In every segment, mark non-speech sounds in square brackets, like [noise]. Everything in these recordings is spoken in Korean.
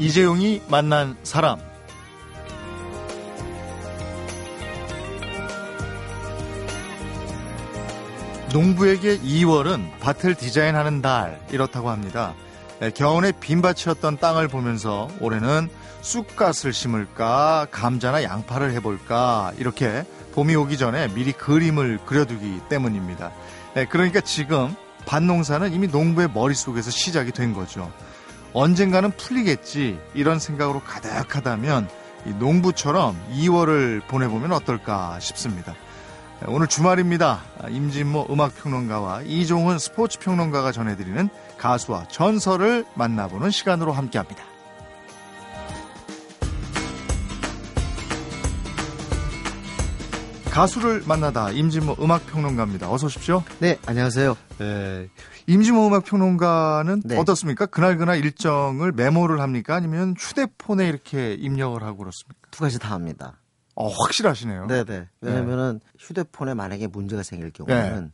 이재용이 만난 사람. 농부에게 2월은 밭을 디자인하는 달 이렇다고 합니다. 네, 겨우내 빈밭이었던 땅을 보면서 올해는 쑥갓을 심을까 감자나 양파를 해볼까 이렇게 봄이 오기 전에 미리 그림을 그려두기 때문입니다. 네, 그러니까 지금 밭농사는 이미 농부의 머릿속에서 시작이 된 거죠. 언젠가는 풀리겠지 이런 생각으로 가득하다면 농부처럼 2월을 보내보면 어떨까 싶습니다. 오늘 주말입니다. 임진모 음악평론가와 이종훈 스포츠평론가가 전해드리는 가수와 전설을 만나보는 시간으로 함께합니다. 가수를 만나다 임진모 음악평론가입니다. 어서 오십시오. 네, 안녕하세요. 네, 임진모 음악평론가는 네. 어떻습니까? 그날 그날 일정을 메모를 합니까? 아니면 휴대폰에 이렇게 입력을 하고 그렇습니까? 두 가지 다 합니다. 어, 확실하시네요. 네네. 왜냐면은 네. 휴대폰에 만약에 문제가 생길 경우에는 네.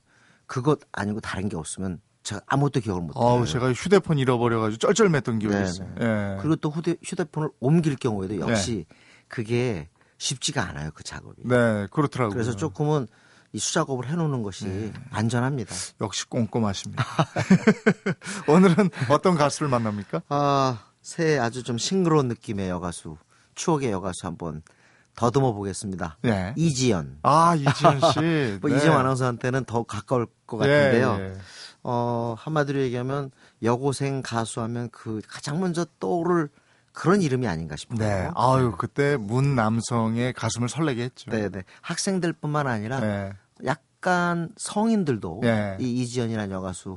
그것 아니고 다른 게 없으면 제가 아무것도 기억을 못 해요. 어, 제가 휴대폰 잃어버려가지고 쩔쩔맸던 기억이 네 있어요. 네. 그리고 또 휴대, 휴대폰을 옮길 경우에도 역시 네. 그게 쉽지가 않아요 그 작업이. 네, 그렇더라고요. 그래서 조금은 이 수작업을 해놓는 것이 네. 안전합니다. 역시 꼼꼼하십니다. [laughs] 오늘은 어떤 가수를 만납니까? 아, 새 아주 좀 싱그러운 느낌의 여가수, 추억의 여가수 한번 더듬어 보겠습니다. 네. 이지연. 아, 이지연 씨. [laughs] 뭐 네. 이지연 아나운서한테는 더 가까울 것 같은데요. 예, 예. 어, 한마디로 얘기하면 여고생 가수하면 그 가장 먼저 떠오를 그런 이름이 아닌가 싶어요. 네. 아유, 그때 문 남성의 가슴을 설레게 했죠. 네, 네. 학생들뿐만 아니라 네. 약간 성인들도 네. 이 이지연이라는 여가수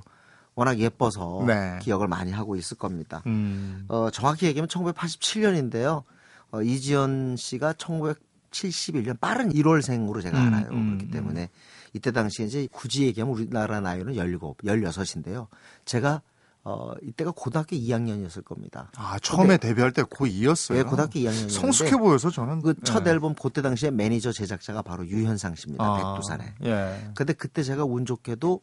워낙 예뻐서 네. 기억을 많이 하고 있을 겁니다. 음. 어, 정확히 얘기하면 1987년인데요. 어, 이지연 씨가 1971년 빠른 1월생으로 제가 음, 알아요. 음, 그렇기 음. 때문에 이때 당시에 이제 굳이 얘기하면 우리나라 나이는 17, 16인데요. 제가 어, 이때가 고등학교 2학년이었을 겁니다. 아, 처음에 데뷔할 때 고2였어요? 네, 고등학교 2학년이었는데. 성숙해 보여서 저는. 그첫 네. 앨범 그때 당시에 매니저 제작자가 바로 유현상 씨입니다. 아, 백두산에. 예. 근데 그때 제가 운 좋게도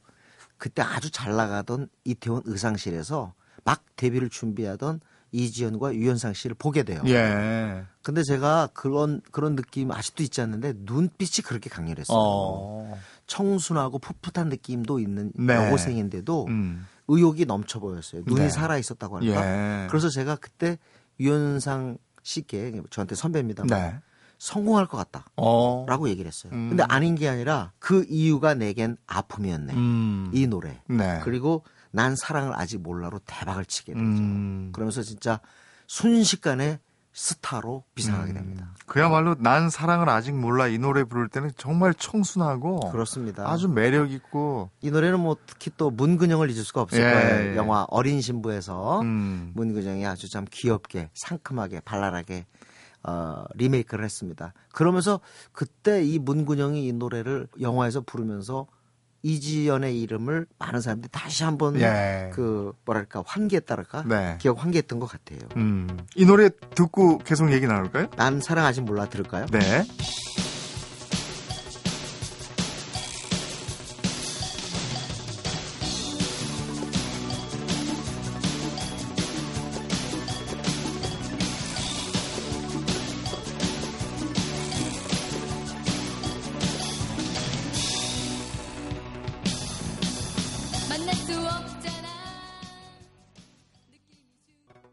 그때 아주 잘 나가던 이태원 의상실에서 막 데뷔를 준비하던 이지연과 유현상 씨를 보게 돼요. 예. 근데 제가 그런 그런 느낌 아직도 있지 않는데 눈빛이 그렇게 강렬했어요. 어. 청순하고 풋풋한 느낌도 있는 네. 여고생인데도 음. 의욕이 넘쳐 보였어요. 눈이 네. 살아 있었다고 할까? 예. 그래서 제가 그때 유현상 씨께 저한테 선배입니다만 네. 성공할 것 같다라고 어. 얘기를 했어요. 음. 근데 아닌 게 아니라 그 이유가 내겐 아픔이었네. 음. 이 노래. 네. 그리고 난 사랑을 아직 몰라로 대박을 치게 되죠. 음. 그러면서 진짜 순식간에 스타로 비상하게 음. 됩니다. 그야말로 난 사랑을 아직 몰라 이 노래 부를 때는 정말 청순하고 그렇습니다. 아주 매력 있고 이 노래는 뭐 특히 또 문근영을 잊을 수가 없을 예, 거예요. 예. 영화 어린 신부에서 음. 문근영이 아주 참 귀엽게 상큼하게 발랄하게 어, 리메이크를 했습니다. 그러면서 그때 이 문근영이 이 노래를 영화에서 부르면서 이지연의 이름을 많은 사람들이 다시 한번 예. 그 뭐랄까 환기했다랄까 네. 기억 환기했던 것 같아요. 음. 이 노래 듣고 계속 얘기 나눌까요? 난 사랑 아직 몰라 들을까요? 네.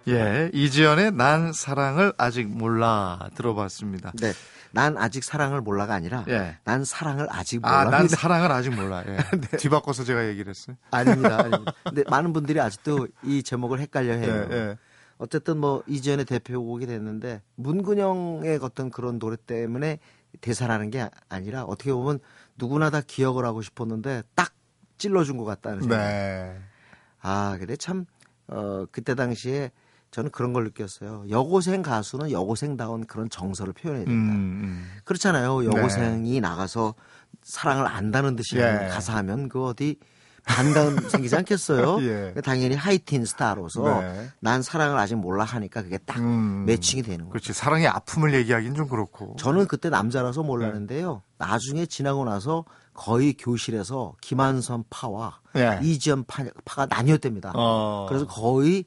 예, 이지연의 난 사랑을 아직 몰라 들어봤습니다. 네. 난 아직 사랑을 몰라가 아니라 예. 난 사랑을 아직 몰라. 아, 난 사랑을 아직 몰라. 예. [laughs] 네. 뒤바꿔서 제가 얘기를 했어요. 아닙니다. 아닙니다. [laughs] 근데 많은 분들이 아직도 이 제목을 헷갈려 해요. 예, 예. 어쨌든 뭐 이지연의 대표곡이 됐는데 문근영의 어떤 그런 노래 때문에 대사라는 게 아니라 어떻게 보면 누구나 다 기억을 하고 싶었는데 딱 찔러준 것 같다는 생각. 네. 아, 근데 참, 어, 그때 당시에 저는 그런 걸 느꼈어요. 여고생 가수는 여고생다운 그런 정서를 표현해야 된다. 음, 음. 그렇잖아요. 여고생이 네. 나가서 사랑을 안다는 듯이 예. 가사하면 그 어디 반감 생기지 않겠어요? [laughs] 예. 당연히 하이틴 스타로서 네. 난 사랑을 아직 몰라 하니까 그게 딱 음, 매칭이 되는 거죠. 그렇지. 사랑의 아픔을 얘기하기는 좀 그렇고. 저는 그때 남자라서 몰랐는데요. 네. 나중에 지나고 나서 거의 교실에서 김한선 파와 예. 이지연 파, 가 나뉘었답니다. 어. 그래서 거의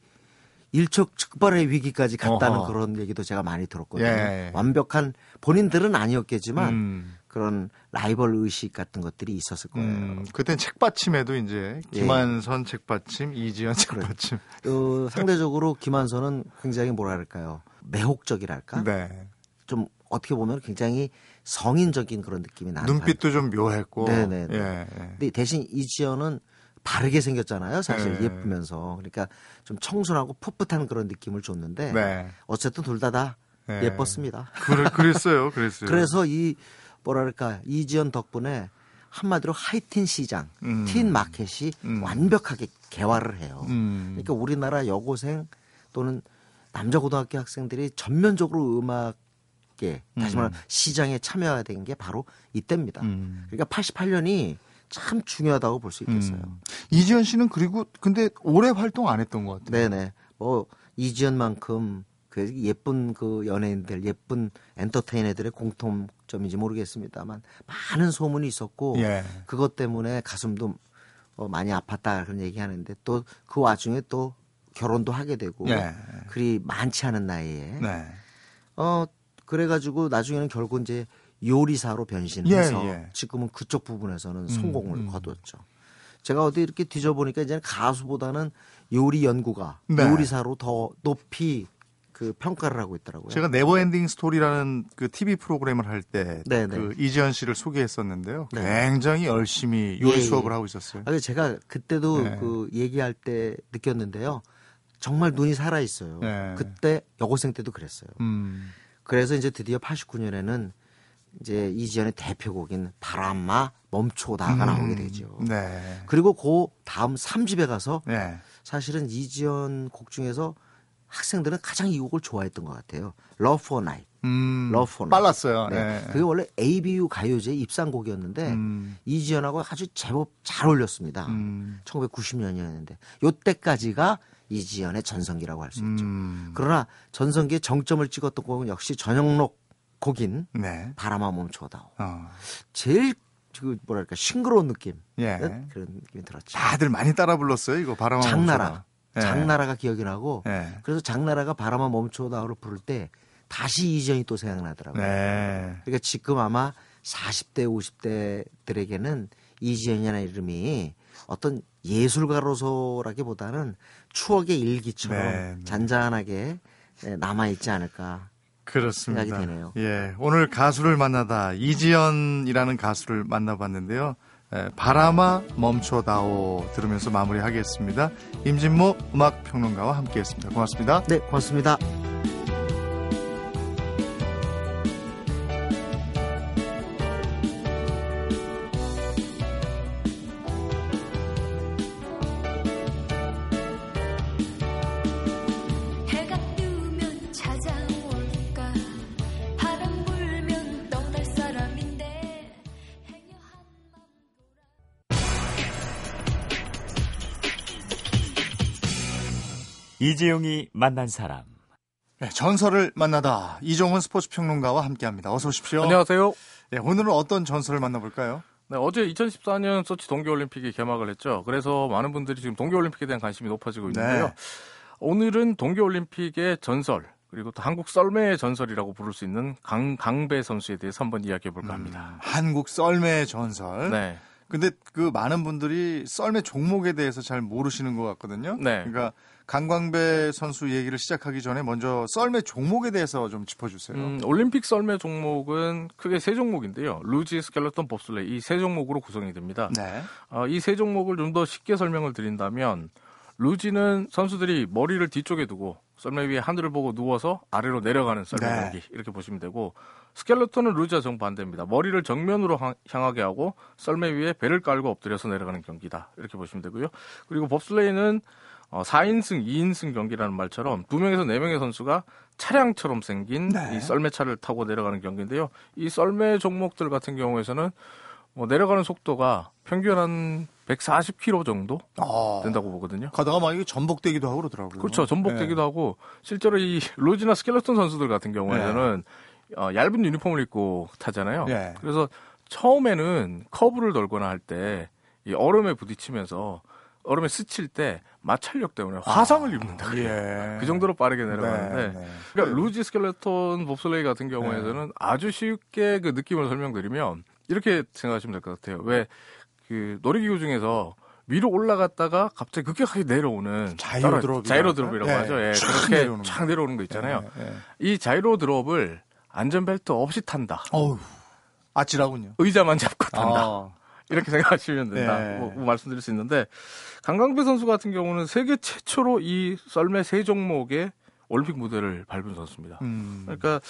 일촉즉발의 위기까지 갔다는 어허. 그런 얘기도 제가 많이 들었거든요. 예. 완벽한 본인들은 아니었겠지만 음. 그런 라이벌 의식 같은 것들이 있었을 거예요. 음, 그땐 책받침에도 이제 예. 김한선 예. 책받침, 이지연 책받침. 어, 상대적으로 김한선은 굉장히 뭐랄까요 매혹적이랄까. 네. 좀 어떻게 보면 굉장히 성인적인 그런 느낌이 나는. 눈빛도 좀 묘했고. 네네. 예, 예. 근데 대신 이지연은 바르게 생겼잖아요. 사실 네. 예쁘면서 그러니까 좀 청순하고 풋풋한 그런 느낌을 줬는데 네. 어쨌든 둘 다다 다 네. 예뻤습니다. 그랬어요, 그랬어요. [laughs] 그래서 이 뭐랄까 이지연 덕분에 한마디로 하이틴 시장, 음. 틴 마켓이 음. 완벽하게 개화를 해요. 음. 그러니까 우리나라 여고생 또는 남자 고등학교 학생들이 전면적으로 음악계 다시 말하면 음. 시장에 참여하게 된게 바로 이때입니다. 음. 그러니까 88년이 참 중요하다고 볼 수 있겠어요. 음. 이지연 씨는 그리고 근데 오래 활동 안 했던 것 같아요. 네네. 뭐 이지연만큼 그 예쁜 그 연예인들, 예쁜 엔터테이너들의 공통점인지 모르겠습니다만 많은 소문이 있었고 예. 그것 때문에 가슴도 어, 많이 아팠다 그런 얘기하는데 또 그 와중에 또 결혼도 하게 되고 예. 그리 많지 않은 나이에 네. 어 그래가지고 나중에는 결국 이제 요리사로 변신해서 예, 예. 지금은 그쪽 부분에서는 음, 성공을 음. 거뒀죠. 제가 어디 이렇게 뒤져보니까 이제는 가수보다는 요리 연구가 네. 요리사로 더 높이 그 평가를 하고 있더라고요. 제가 Never Ending Story라는 그 TV 프로그램을 할 때그 네, 네. 이지연 씨를 소개했었는데요. 네. 굉장히 열심히 요리 예, 예. 수업을 하고 있었어요. 아, 제가 그때도 네. 그 얘기할 때 느꼈는데요. 정말 눈이 살아 있어요. 네. 그때 여고생 때도 그랬어요. 음. 그래서 이제 드디어 89년에는 이제 이지연의 대표곡인 바람마 멈춰다가 음, 나오게 되죠. 네. 그리고 그 다음 3집에 가서 네. 사실은 이지연 곡 중에서 학생들은 가장 이 곡을 좋아했던 것 같아요. Love for Night. 음, Love for Night. 빨랐어요. 네. 네. 그게 원래 ABU 가요제 입상곡이었는데 음. 이지연하고 아주 제법 잘 어울렸습니다. 음. 1990년이었는데 요때까지가 이지연의 전성기라고 할 수 있죠. 음. 그러나 전성기의 정점을 찍었던 곡은 역시 전영록 곡인 네. 바람아 멈춰다오. 어. 제일 그 뭐랄까 싱그러운 느낌 예. 그런 느낌이 들었죠. 다들 많이 따라 불렀어요 이거 바람아 장나라. 예. 장나라가 기억이 나고 예. 그래서 장나라가 바람아 멈춰다오를 부를 때 다시 이전이 또 생각나더라고요. 네. 그러니까 지금 아마 40대 50대들에게는 이지연이라는 이름이 어떤 예술가로서라기보다는 추억의 일기처럼 네, 네. 잔잔하게 남아 있지 않을까 그렇습니다. 생각이 되네요. 예, 오늘 가수를 만나다 이지연이라는 가수를 만나봤는데요. 예, 바람아 멈춰다오 들으면서 마무리하겠습니다. 임진모 음악평론가와 함께했습니다. 고맙습니다. 네, 고맙습니다. 이재용이 만난 사람. 네, 전설을 만나다 이종훈 스포츠 평론가와 함께합니다. 어서 오십시오. 안녕하세요. 네, 오늘은 어떤 전설을 만나볼까요? 네, 어제 2014년 소치 동계올림픽이 개막을 했죠. 그래서 많은 분들이 지금 동계올림픽에 대한 관심이 높아지고 있는데요. 네. 오늘은 동계올림픽의 전설 그리고 또 한국 썰매의 전설이라고 부를 수 있는 강 강배 선수에 대해서 한번 이야기해 볼까 합니다. 음, 한국 썰매의 전설. 네. 근데 그 많은 분들이 썰매 종목에 대해서 잘 모르시는 것 같거든요. 네. 그러니까 강광배 선수 얘기를 시작하기 전에 먼저 썰매 종목에 대해서 좀 짚어주세요. 음, 올림픽 썰매 종목은 크게 세 종목인데요. 루지, 스켈레톤, 법슬레이 이 세 종목으로 구성이 됩니다. 네. 어, 이 세 종목을 좀 더 쉽게 설명을 드린다면 루지는 선수들이 머리를 뒤쪽에 두고 썰매 위에 하늘을 보고 누워서 아래로 내려가는 썰매 네. 이렇게 보시면 되고 스켈레톤은 루지와 정반대입니다. 머리를 정면으로 향하게 하고 썰매 위에 배를 깔고 엎드려서 내려가는 경기다 이렇게 보시면 되고요. 그리고 법슬레이는 어, 4인승, 2인승 경기라는 말처럼 2명에서 4명의 선수가 차량처럼 생긴 네. 이 썰매차를 타고 내려가는 경기인데요. 이 썰매 종목들 같은 경우에서는 뭐 내려가는 속도가 평균 한 140km 정도 아, 된다고 보거든요. 가다가 막 이게 전복되기도 하고 그러더라고요. 그렇죠. 전복되기도 네. 하고 실제로 이 로지나 스켈레톤 선수들 같은 경우에는 네. 어, 얇은 유니폼을 입고 타잖아요. 네. 그래서 처음에는 커브를 돌거나 할 때 이 얼음에 부딪히면서 얼음에 스칠 때 마찰력 때문에 화상을 아, 입는다. 예. 그 정도로 빠르게 내려가는데, 네, 네. 그러니까 루지 스켈레톤 봅슬레이 같은 경우에는 네. 아주 쉽게 그 느낌을 설명드리면 이렇게 생각하시면 될 것 같아요. 왜 그 놀이기구 중에서 위로 올라갔다가 갑자기 급격하게 내려오는 자이로 드롭 자이로 드롭이라고 네. 하죠. 예, 그렇게 내려오는 촥 내려오는 거 있잖아요. 네, 네. 이 자이로 드롭을 안전벨트 없이 탄다. 어우, 아찔하군요. 의자만 잡고 탄다. 아. 이렇게 생각하시면 된다. 네. 뭐, 뭐 말씀드릴 수 있는데 강강배 선수 같은 경우는 세계 최초로 이 썰매 세 종목의 올림픽 무대를 밟은 선수입니다. 음. 그러니까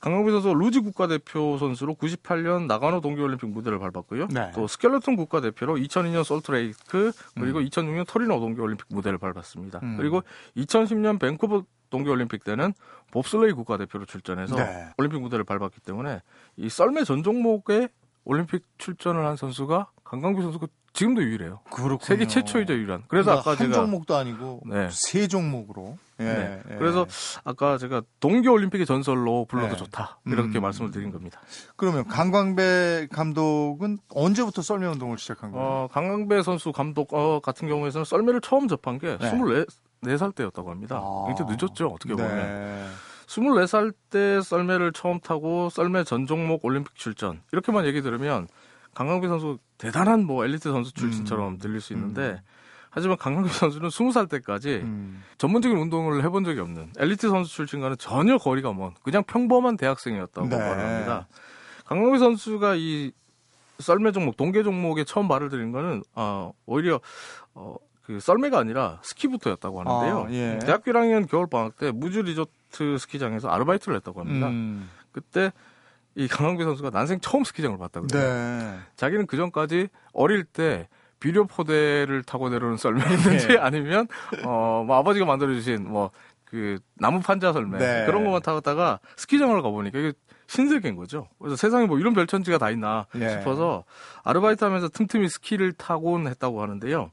강강배 선수 루지 국가대표 선수로 98년 나가노 동계올림픽 무대를 밟았고요. 네. 또 스켈레톤 국가대표로 2002년 솔트레이크 그리고 음. 2006년 토리노 동계올림픽 무대를 밟았습니다. 음. 그리고 2010년 밴쿠버 동계올림픽 때는 봅슬레이 국가대표로 출전해서 네. 올림픽 무대를 밟았기 때문에 이 썰매 전 종목에 올림픽 출전을 한 선수가 강강규 선수가 지금도 유일해요. 그렇군요. 세계 최초이자 유일한. 그래서 그러니까 아까 한 제가 종목도 아니고 네. 세 종목으로. 예, 네. 예. 그래서 아까 제가 동계 올림픽의 전설로 불러도 네. 좋다 이렇게 음. 말씀을 드린 겁니다. 그러면 강광배 감독은 언제부터 썰매 운동을 시작한 거예요? 어, 강광배 선수 감독 어, 같은 경우에는 썰매를 처음 접한 게 네. 24 살 때였다고 합니다. 아. 굉장히 늦었죠 어떻게 보면. 네. 24살 때 썰매를 처음 타고 썰매 전 종목 올림픽 출전 이렇게만 얘기 들으면 강강비 선수 대단한 뭐 엘리트 선수 출신처럼 음. 들릴 수 있는데 음. 하지만 강강비 선수는 20살 때까지 음. 전문적인 운동을 해본 적이 없는 엘리트 선수 출신과는 전혀 거리가 먼 그냥 평범한 대학생이었다고 네. 말합니다. 강강비 선수가 이 썰매 종목 동계 종목에 처음 말을 드린 거는 어, 오히려 어, 그 썰매가 아니라 스키부터였다고 하는데요. 아, 예. 대학교 1학년 겨울 방학 때 무주 리조트 스키장에서 아르바이트를 했다고 합니다. 음. 그때 이 강한규 선수가 난생 처음 스키장을 봤다고 그래요. 네. 자기는 그 전까지 어릴 때 비료 포대를 타고 내려오는 썰매였는지 네. 아니면 어 뭐 아버지가 만들어 주신 뭐 그 나무 판자 썰매 네. 그런 것만 타다가 스키장을 가 보니까 이게 신세계인 거죠. 그래서 세상에 뭐 이런 별천지가 다 있나 네. 싶어서 아르바이트 하면서 틈틈이 스키를 타곤 했다고 하는데요.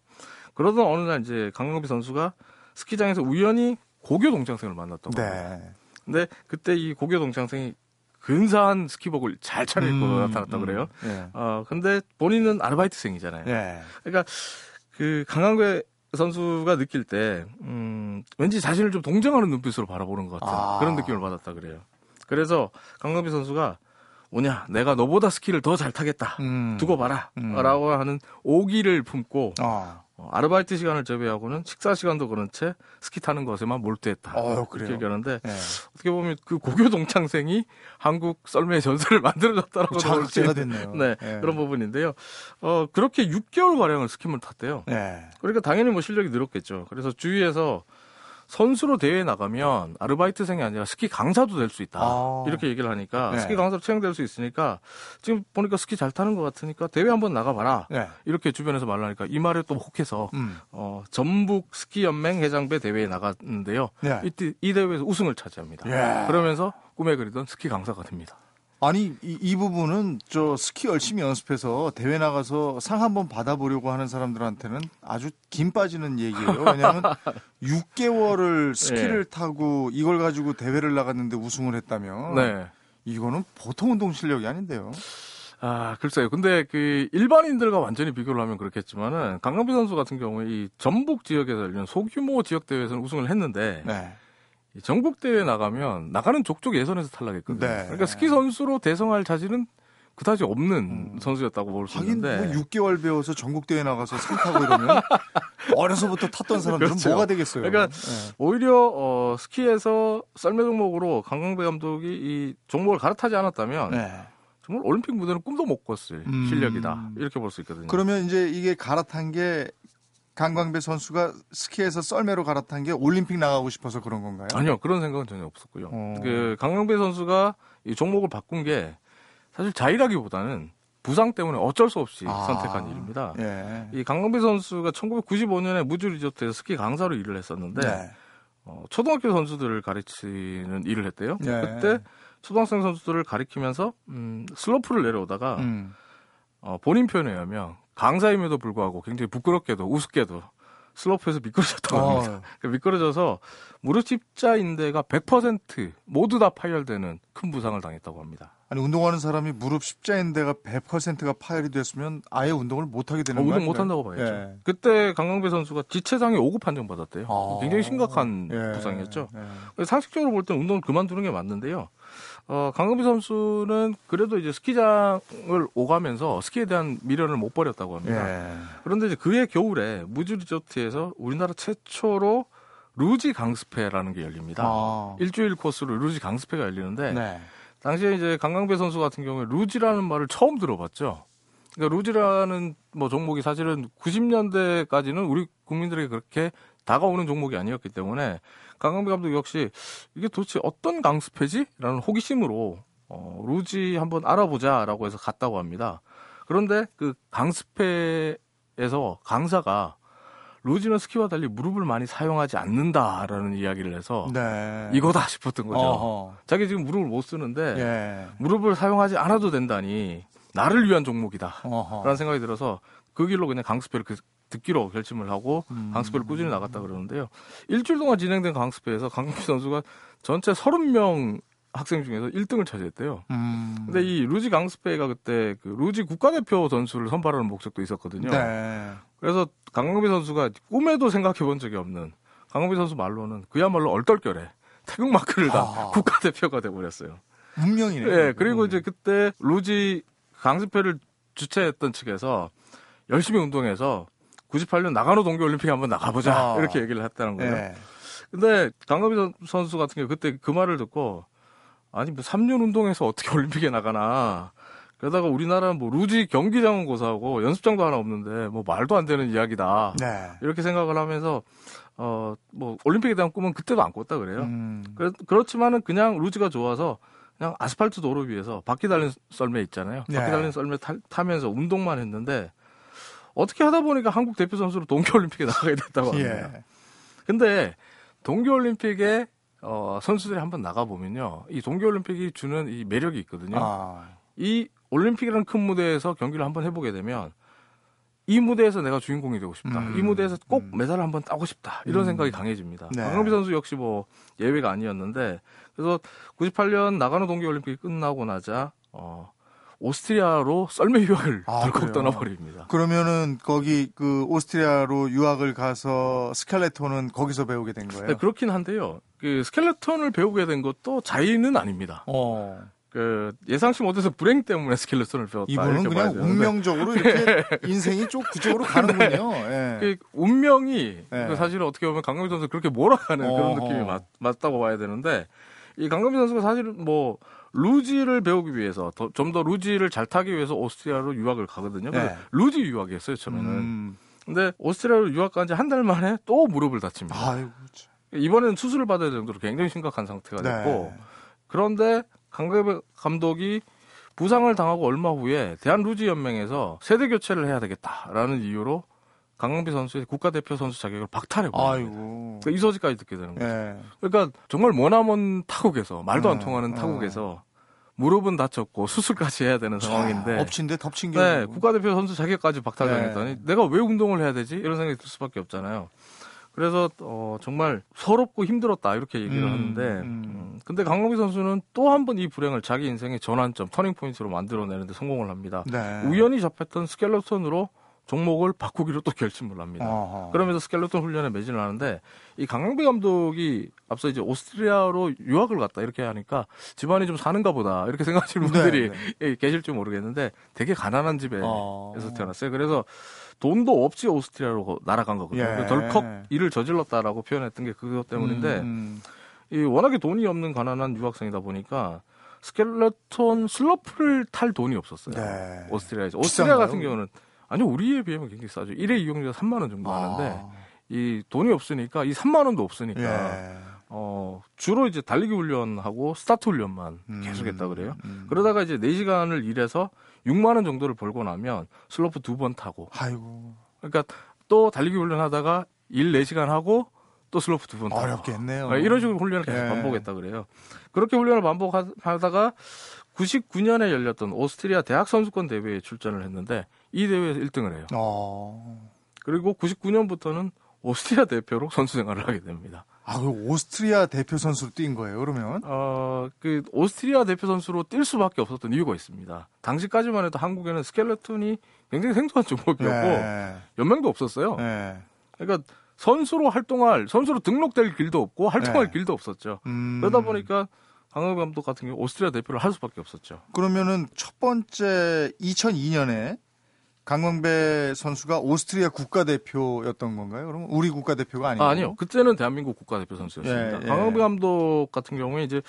그러던 어느 날 이제 강경비 선수가 스키장에서 우연히 고교 동창생을 만났다고 네. 합니다. 근데 그때 이 고교 동창생이 근사한 스키복을 잘 차려입고 음, 나타났다 고 음, 그래요. 예. 어 근데 본인은 아르바이트생이잖아요. 예. 그러니까 그 강한배 선수가 느낄 때 음, 왠지 자신을 좀 동정하는 눈빛으로 바라보는 것 같은 아. 그런 느낌을 받았다 그래요. 그래서 강강비 선수가 뭐냐 내가 너보다 스키를 더 잘 타겠다 음. 두고 봐라 음. 라고 하는 오기를 품고 어. 어, 아르바이트 시간을 제외하고는 식사 시간도 그런 채 스키 타는 것에만 몰두했다. 어, 그렇게 얘기하는데 네. 어떻게 보면 그 고교 동창생이 한국 썰매의 전설을 [laughs] 만들어줬다라고 자극제가 됐네요. 네, 네, 그런 부분인데요. 어 그렇게 6개월 가량을 스키를 탔대요. 네. 그러니까 당연히 뭐 실력이 늘었겠죠. 그래서 주위에서 선수로 대회에 나가면 아르바이트생이 아니라 스키 강사도 될 수 있다. 아. 이렇게 얘기를 하니까 네. 스키 강사로 채용될 수 있으니까 지금 보니까 스키 잘 타는 것 같으니까 대회 한번 나가봐라. 네. 이렇게 주변에서 말을 하니까 이 말에 또 혹해서 음. 어, 전북 스키 연맹 회장배 대회에 나갔는데요. 네. 이때 이 대회에서 우승을 차지합니다. 예. 그러면서 꿈에 그리던 스키 강사가 됩니다. 아니 이, 이, 부분은 저 스키 열심히 연습해서 대회 나가서 상 한번 받아보려고 하는 사람들한테는 아주 김 빠지는 얘기예요. 왜냐하면 [laughs] 6개월을 스키를 네. 타고 이걸 가지고 대회를 나갔는데 우승을 했다면 네. 이거는 보통 운동 실력이 아닌데요. 아, 글쎄요. 근데 그 일반인들과 완전히 비교를 하면 그렇겠지만은 강강비 선수 같은 경우에 이 전북 지역에서 열린 소규모 지역 대회에서는 우승을 했는데 네. 전국 대회 나가면 나가는 족족 예선에서 탈락했거든요. 네. 그러니까 스키 선수로 대성할 자질은 그다지 없는 음. 선수였다고 볼 수 있는데. 뭐 6개월 배워서 전국 대회 나가서 상 타고 이러면 [laughs] 어려서부터 탔던 사람들은 그렇죠. 뭐가 되겠어요. 그러니까 네. 오히려 어, 스키에서 썰매 종목으로 강강배 감독이 이 종목을 갈아타지 않았다면 네. 정말 올림픽 무대는 꿈도 못 꿨을 음. 실력이다 이렇게 볼 수 있거든요. 그러면 이제 이게 갈아탄 게 강광배 선수가 스키에서 썰매로 갈아탄 게 올림픽 나가고 싶어서 그런 건가요? 아니요 그런 생각은 전혀 없었고요. 어. 그 강광배 선수가 이 종목을 바꾼 게 사실 자의라기보다는 부상 때문에 어쩔 수 없이 아. 선택한 일입니다. 예. 이 강광배 선수가 1995년에 무주 리조트에서 스키 강사로 일을 했었는데 네. 어, 초등학교 선수들을 가르치는 일을 했대요. 예. 그때 초등학생 선수들을 가리키면서 음, 슬로프를 내려오다가 음. 어, 본인 표현에 의하면 강사임에도 불구하고 굉장히 부끄럽게도 우습게도 슬로프에서 미끄러졌다고 어. 합니다. 어. 미끄러져서 무릎 십자인대가 100% 모두 다 파열되는 큰 부상을 당했다고 합니다. 아니 운동하는 사람이 무릎 십자인대가 100%가 파열이 됐으면 아예 운동을 못 하게 되는 어, 거예요. 운동 못 한다고 봐야죠. 예. 그때 강강배 선수가 지체상에 5급 판정 받았대요. 아. 굉장히 심각한 예. 부상이었죠. 예. 상식적으로 볼 때는 운동을 그만두는 게 맞는데요. 어, 강금비 선수는 그래도 이제 스키장을 오가면서 스키에 대한 미련을 못 버렸다고 합니다. 예. 그런데 이제 그해 겨울에 무주 리조트에서 우리나라 최초로 루지 강스페라는 게 열립니다. 아. 일주일 코스로 루지 강스페가 열리는데 네. 당시에 이제 강강배 선수 같은 경우에 루지라는 말을 처음 들어봤죠. 그러니까 루지라는 뭐 종목이 사실은 90년대까지는 우리 국민들에게 그렇게 다가오는 종목이 아니었기 때문에 강강배 감독 역시 이게 도대체 어떤 강습회지?라는 호기심으로 어, 루지 한번 알아보자라고 해서 갔다고 합니다. 그런데 그 강습회에서 강사가 루지는 스키와 달리 무릎을 많이 사용하지 않는다라는 이야기를 해서 네. 이거다 싶었던 거죠. 어허. 자기 지금 무릎을 못 쓰는데 예. 무릎을 사용하지 않아도 된다니 나를 위한 종목이다라는 생각이 들어서 그 길로 그냥 강습회를 그, 듣기로 결심을 하고 음. 강습회를 꾸준히 나갔다 그러는데요. 일주일 동안 진행된 강습회에서 강민기 선수가 전체 30명 학생 중에서 1등을 차지했대요. 음. 근데 이 루지 강스페이가 그때 그 루지 국가대표 선수를 선발하는 목적도 있었거든요. 네. 그래서 강강비 선수가 꿈에도 생각해 본 적이 없는 강강비 선수 말로는 그야말로 얼떨결에 태극 마크를 다 아. 국가대표가 돼버렸어요. 운명이네요. 네. 그리고 이제 그때 루지 강스페를 주최했던 측에서 열심히 운동해서 98년 나가노 동계올림픽에 한번 나가보자 아. 이렇게 얘기를 했다는 거예요. 네. 근데 강강비 선수 같은 경우 그때 그 말을 듣고 아니 뭐 3년 운동해서 어떻게 [laughs] 올림픽에 나가나. 그러다가 우리나라는 뭐 루지 경기장은 고사하고 연습장도 하나 없는데 뭐 말도 안 되는 이야기다. 네. 이렇게 생각을 하면서 어 뭐 올림픽에 대한 꿈은 그때도 안 꿨다 그래요. 음. 그, 그렇지만은 그냥 루지가 좋아서 그냥 아스팔트 도로 위에서 바퀴 달린 썰매 있잖아요. 바퀴 네. 달린 썰매 타, 타면서 운동만 했는데 어떻게 하다 보니까 한국 대표 선수로 동계올림픽에 나가게 됐다고 합니다. 예. 근데 동계올림픽에 어, 선수들이 한번 나가 보면요. 이 동계올림픽이 주는 이 매력이 있거든요. 아. 이 올림픽이라는 큰 무대에서 경기를 한번 해보게 되면 이 무대에서 내가 주인공이 되고 싶다. 음. 이 무대에서 꼭 음. 메달을 한번 따고 싶다. 이런 음. 생각이 강해집니다. 네. 강경비 선수 역시 뭐 예외가 아니었는데 그래서 98년 나가노 동계올림픽이 끝나고 나자 어, 오스트리아로 썰매 유학을 아, 덜컥 떠나버립니다. 그러면은 거기 그 오스트리아로 유학을 가서 스켈레톤은 거기서 배우게 된 거예요? 네, 그렇긴 한데요. 그 스켈레톤을 배우게 된 것도 자의는 아닙니다. 어. 그 예상치 못해서 불행 때문에 스켈레톤을 배웠다. 이분은 그냥 운명적으로 이렇게 [laughs] 인생이 좀 그쪽으로 가는군요. [laughs] 네. 그 운명이 네. 그 사실은 어떻게 보면 강금희 선수 그렇게 몰아가는 어. 그런 느낌이 맞, 맞다고 봐야 되는데 이 강금희 선수가 사실은 뭐 루지를 배우기 위해서 좀 더 루지를 잘 타기 위해서 오스트리아로 유학을 가거든요. 네. 루지 유학이었어요 처음에는. 음. 근데 오스트리아로 유학 간 지 한 달 만에 또 무릎을 다칩니다. 아이고, 이번에는 수술을 받아야 될 정도로 굉장히 심각한 상태가 됐고 네. 그런데 강가배 감독이 부상을 당하고 얼마 후에 대한 루지 연맹에서 세대 교체를 해야 되겠다라는 이유로 강강비 선수의 국가대표 선수 자격을 박탈해버립니다. 그러니까 이 소식까지 듣게 되는 거죠. 네. 그러니까 정말 머나먼 타국에서 말도 안 네. 통하는 타국에서 무릎은 다쳤고 수술까지 해야 되는 상황인데 엎친데 덮친 게 네, 국가대표 선수 자격까지 박탈당했다니 네. 내가 왜 운동을 해야 되지 이런 생각이 들 수밖에 없잖아요. 그래서 어, 정말 서럽고 힘들었다 이렇게 얘기를 음, 하는데 음. 음, 근데 강광배 선수는 또 한 번 이 불행을 자기 인생의 전환점 turning point로 만들어내는데 성공을 합니다. 네. 우연히 접했던 스켈레톤으로 종목을 바꾸기로 또 결심을 합니다. 어허. 그러면서 스켈레톤 훈련에 매진을 하는데 이 강광배 감독이 앞서 이제 오스트리아로 유학을 갔다 이렇게 하니까 집안이 좀 사는가 보다 이렇게 [laughs] 생각하시는 네, 분들이 네, 네. 계실지 모르겠는데 되게 가난한 집에서 어... 태어났어요. 그래서 돈도 없이 오스트리아로 날아간 거거든요. 예. 덜컥 일을 저질렀다라고 표현했던 게 그것 때문인데 음, 음. 이 워낙에 돈이 없는 가난한 유학생이다 보니까 스켈레톤 슬로프를 탈 돈이 없었어요. 네. 오스트리아에서. 오스트리아 같은 경우는 아니요, 우리에 비하면 굉장히 싸죠. 1회 이용료가 3만 원 정도 하는데 아. 이 돈이 없으니까 이 3만 원도 없으니까 예. 어 주로 이제 달리기 훈련하고 스타트 훈련만 음. 계속 했다 그래요. 음. 그러다가 이제 4시간을 일해서 6만 원 정도를 벌고 나면 슬로프 두 번 타고. 아이고. 그러니까 또 달리기 훈련하다가 일 4시간 하고 또 슬로프 두 번 타고. 어렵겠네요. 네, 이런 식으로 훈련을 계속 예. 반복했다 그래요. 그렇게 훈련을 반복하다가 99년에 열렸던 오스트리아 대학 선수권 대회에 출전을 했는데 이 대회에서 1등을 해요. 어... 그리고 99년부터는 오스트리아 대표로 선수 생활을 하게 됩니다. 아, 그 오스트리아 대표 선수로 뛴 거예요, 그러면? 어, 그 오스트리아 대표 선수로 뛸 수밖에 없었던 이유가 있습니다. 당시까지만 해도 한국에는 스켈레톤이 굉장히 생소한 종목이었고 네. 연맹도 없었어요. 네. 그러니까 선수로 활동할 선수로 등록될 길도 없고 활동할 네. 길도 없었죠. 음... 그러다 보니까 강호 감독 같은 경우 오스트리아 대표를 할 수밖에 없었죠. 그러면은 첫 번째 2002년에 강광배 선수가 오스트리아 국가대표였던 건가요? 그럼 우리 국가대표가 아니고? 아, 아니요. 그때는 대한민국 국가대표 선수였습니다. 예, 예. 강광배 감독 같은 경우에 이제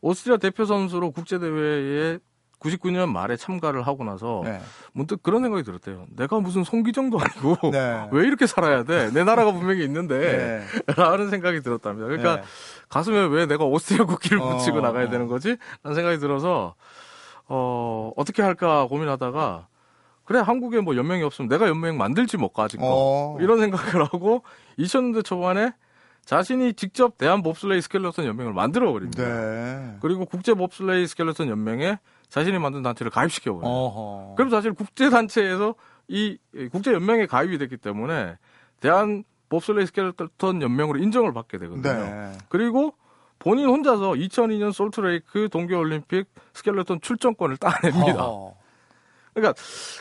오스트리아 대표 선수로 국제대회에 99년 말에 참가를 하고 나서 네. 문득 그런 생각이 들었대요. 내가 무슨 송기정도 아니고 [laughs] 네. [laughs] 왜 이렇게 살아야 돼? 내 나라가 분명히 있는데 네. [laughs] 라는 생각이 들었답니다. 그러니까 네. 가슴에 왜 내가 오스트리아 국기를 어. 붙이고 나가야 되는 거지? 라는 생각이 들어서 어, 어떻게 할까 고민하다가 그래 한국에 뭐 연맹이 없으면 내가 연맹 만들지 뭐 가지고 어. 이런 생각을 하고 2000년대 초반에 자신이 직접 대한 봅슬레이 스켈레톤 연맹을 만들어 버립니다. 네. 그리고 국제 봅슬레이 스켈레톤 연맹에 자신이 만든 단체를 가입시켜 버려요. 그럼 사실 국제 단체에서 이 국제 연맹에 가입이 됐기 때문에 대한 봅슬레이 스켈레톤 연맹으로 인정을 받게 되거든요. 네. 그리고 본인 혼자서 2002년 솔트레이크 동계올림픽 스켈레톤 출전권을 따냅니다. 어허. 그러니까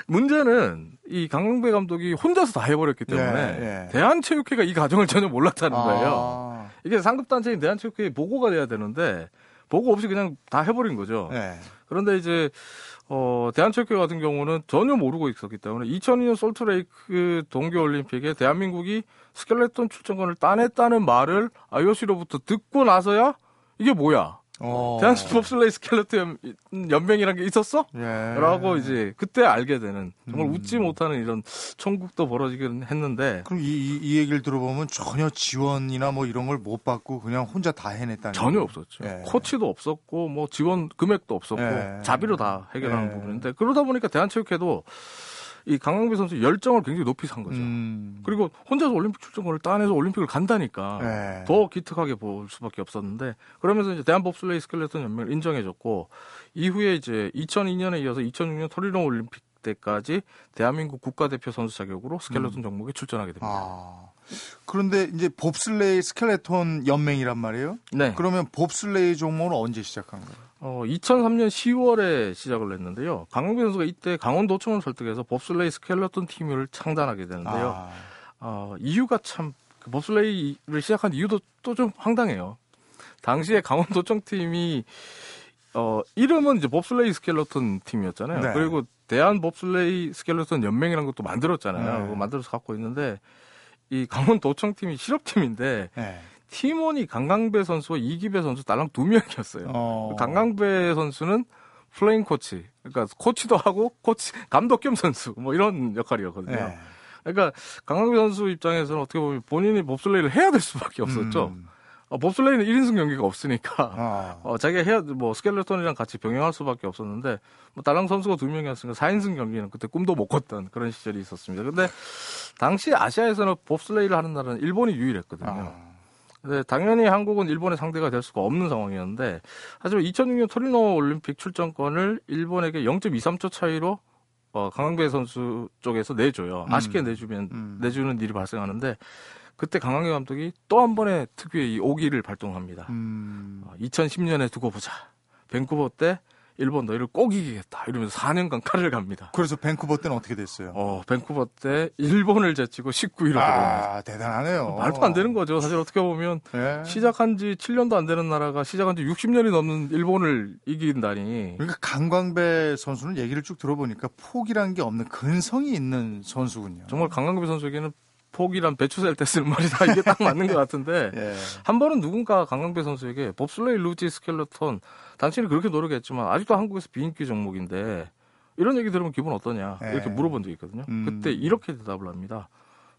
문제는 이 강경배 감독이 혼자서 다 해버렸기 때문에 예, 예. 대한체육회가 이 과정을 전혀 몰랐다는 아. 거예요. 이게 상급 단체인 대한체육회에 보고가 돼야 되는데 보고 없이 그냥 다 해버린 거죠. 예. 그런데 이제 어, 대한체육회 같은 경우는 전혀 모르고 있었기 때문에 2002년 솔트레이크 동계올림픽에 대한민국이 스켈레톤 출전권을 따냈다는 말을 IOC로부터 듣고 나서야 이게 뭐야? 어. 대한스포츠레이 스켈레톤 연맹이란 게 있었어? 예. 라고 이제 그때 알게 되는 정말 음. 웃지 못하는 이런 천국도 벌어지긴 했는데 그럼 이, 이, 이, 얘기를 들어보면 전혀 지원이나 뭐 이런 걸 못 받고 그냥 혼자 다 해냈다는 전혀 거예요. 없었죠. 예. 코치도 없었고 뭐 지원 금액도 없었고 예. 자비로 다 해결하는 예. 부분인데 그러다 보니까 대한체육회도 이 강광배 선수 열정을 굉장히 높이 산 거죠. 음. 그리고 혼자서 올림픽 출전권을 따내서 올림픽을 간다니까 네. 더 기특하게 볼 수밖에 없었는데 그러면서 이제 대한봅슬레이 스켈레톤 연맹을 인정해줬고 이후에 이제 2002년에 이어서 2006년 토리노 올림픽 때까지 대한민국 국가대표 선수 자격으로 스켈레톤 음. 종목에 출전하게 됩니다. 아. 그런데 이제 봅슬레이 스켈레톤 연맹이란 말이에요? 네. 그러면 봅슬레이 종목은 언제 시작한 거예요? 어, 2003년 10월에 시작을 했는데요. 강광배 선수가 이때 강원도청을 설득해서 봅슬레이 스켈레톤 팀을 창단하게 되는데요. 아. 어, 이유가 참그 봅슬레이를 시작한 이유도 또 좀 황당해요. 당시에 강원도청 팀이 어, 이름은 이제 봅슬레이 스켈레톤 팀이었잖아요. 네. 그리고 대한 봅슬레이 스켈레톤 연맹이라는 것도 만들었잖아요. 네. 만들어서 갖고 있는데 이 강원도청 팀이 실업팀인데 네. 팀원이 강광배 선수와 이기로 선수 딸랑 두 명이었어요. 어. 강광배 선수는 플레잉 코치, 그러니까 코치도 하고 코치 감독 겸 선수 뭐 이런 역할이었거든요. 네. 그러니까 강광배 선수 입장에서는 어떻게 보면 본인이 봅슬레이를 해야 될 수밖에 없었죠. 음. 어, 봅슬레이는 1인승 경기가 없으니까 아. 어, 자기가 해야 뭐 스켈레톤이랑 같이 병행할 수밖에 없었는데 뭐 다른 선수가 두 명이었으니까 4인승 경기는 그때 꿈도 못 꿨던 그런 시절이 있었습니다. 근데 당시 아시아에서는 봅슬레이를 하는 나라는 일본이 유일했거든요. 아. 네, 당연히 한국은 일본의 상대가 될 수가 없는 상황이었는데 하지만 2006년 토리노 올림픽 출전권을 일본에게 0.23초 차이로 어, 강강배 선수 쪽에서 내줘요. 음. 아쉽게 내주면 음. 내주는 일이 발생하는데 그때 강강배 감독이 또 한 번의 특유의 이 오기를 발동합니다. 음. 어, 2010년에 두고 보자. 밴쿠버 때 일본 너희를 꼭 이기겠다 이러면서 4년간 칼을 갑니다. 그래서 밴쿠버 때는 어떻게 됐어요? 어, 밴쿠버 때 일본을 제치고 19위로 아, 대단하네요. 말도 안 되는 거죠. 사실 어떻게 보면 네. 시작한 지 7년도 안 되는 나라가 시작한 지 60년이 넘는 일본을 이긴다니. 그러니까 강광배 선수는 얘기를 쭉 들어보니까 포기란 게 없는 근성이 있는 선수군요. 정말 강광배 선수에게는 폭이란 배추 셀 때 쓰는 말이다. [laughs] 이게 딱 맞는 것 같은데 [laughs] 예. 한 번은 누군가 강강배 선수에게 봅슬레이 루지 스켈레톤 당신이 그렇게 노력했지만 아직도 한국에서 비인기 종목인데 이런 얘기 들으면 기분 어떠냐 이렇게 예. 물어본 적이 있거든요. 음. 그때 이렇게 대답을 합니다.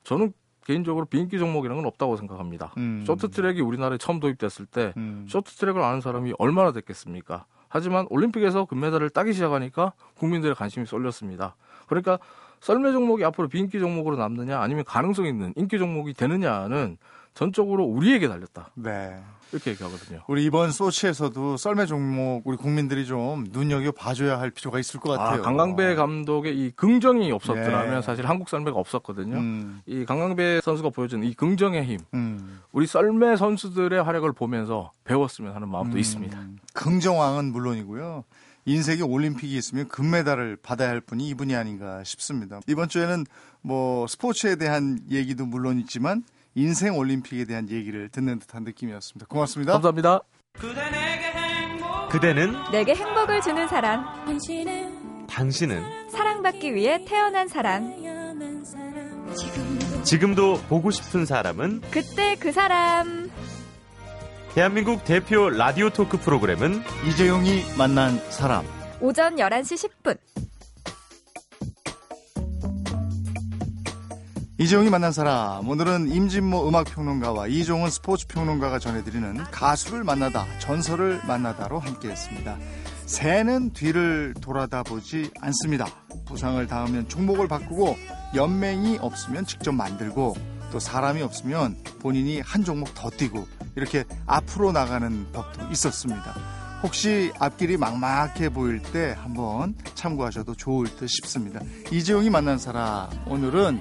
저는 개인적으로 비인기 종목이라는 건 없다고 생각합니다. 음. 쇼트트랙이 우리나라에 처음 도입됐을 때 음. 쇼트트랙을 아는 사람이 얼마나 됐겠습니까? 하지만 올림픽에서 금메달을 따기 시작하니까 국민들의 관심이 쏠렸습니다. 그러니까 썰매 종목이 앞으로 비인기 종목으로 남느냐 아니면 가능성 있는 인기 종목이 되느냐는 전적으로 우리에게 달렸다. 네. 이렇게 얘기하거든요. 우리 이번 소치에서도 썰매 종목 우리 국민들이 좀 눈여겨 봐줘야 할 필요가 있을 것 같아요. 아, 강강배 감독의 이 긍정이 없었더라면 네. 사실 한국 썰매가 없었거든요. 음. 이 강강배 선수가 보여준 이 긍정의 힘, 음. 우리 썰매 선수들의 활약을 보면서 배웠으면 하는 마음도 음. 있습니다. 긍정왕은 물론이고요. 인생에 올림픽이 있으면 금메달을 받아야 할 분이 이분이 아닌가 싶습니다. 이번 주에는 뭐 스포츠에 대한 얘기도 물론 있지만 인생 올림픽에 대한 얘기를 듣는 듯한 느낌이었습니다. 고맙습니다. 감사합니다. 그대는 내게 행복을 주는 사람. 당신은 사랑받기 위해 태어난 사람. 지금도 보고 싶은 사람은 그때 그 사람. 대한민국 대표 라디오 토크 프로그램은 이재용이 만난 사람. 오전 11시 10분. 이재용이 만난 사람 오늘은 임진모 음악평론가와 이종훈 스포츠평론가가 전해드리는 가수를 만나다 전설을 만나다로 함께 했습니다. 새는 뒤를 돌아다 보지 않습니다. 부상을 당하면 종목을 바꾸고 연맹이 없으면 직접 만들고 또 사람이 없으면 본인이 한 종목 더 뛰고 이렇게 앞으로 나가는 법도 있었습니다. 혹시 앞길이 막막해 보일 때 한번 참고하셔도 좋을 듯 싶습니다. 이재용이 만난 사람 오늘은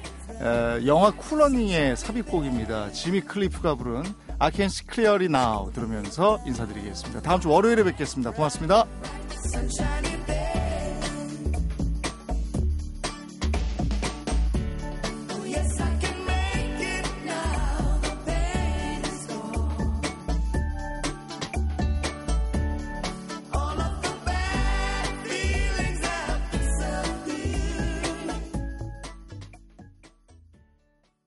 영화 쿨러닝의 삽입곡입니다. 지미 클리프가 부른 I Can See Clearly Now 들으면서 인사드리겠습니다. 다음 주 월요일에 뵙겠습니다. 고맙습니다.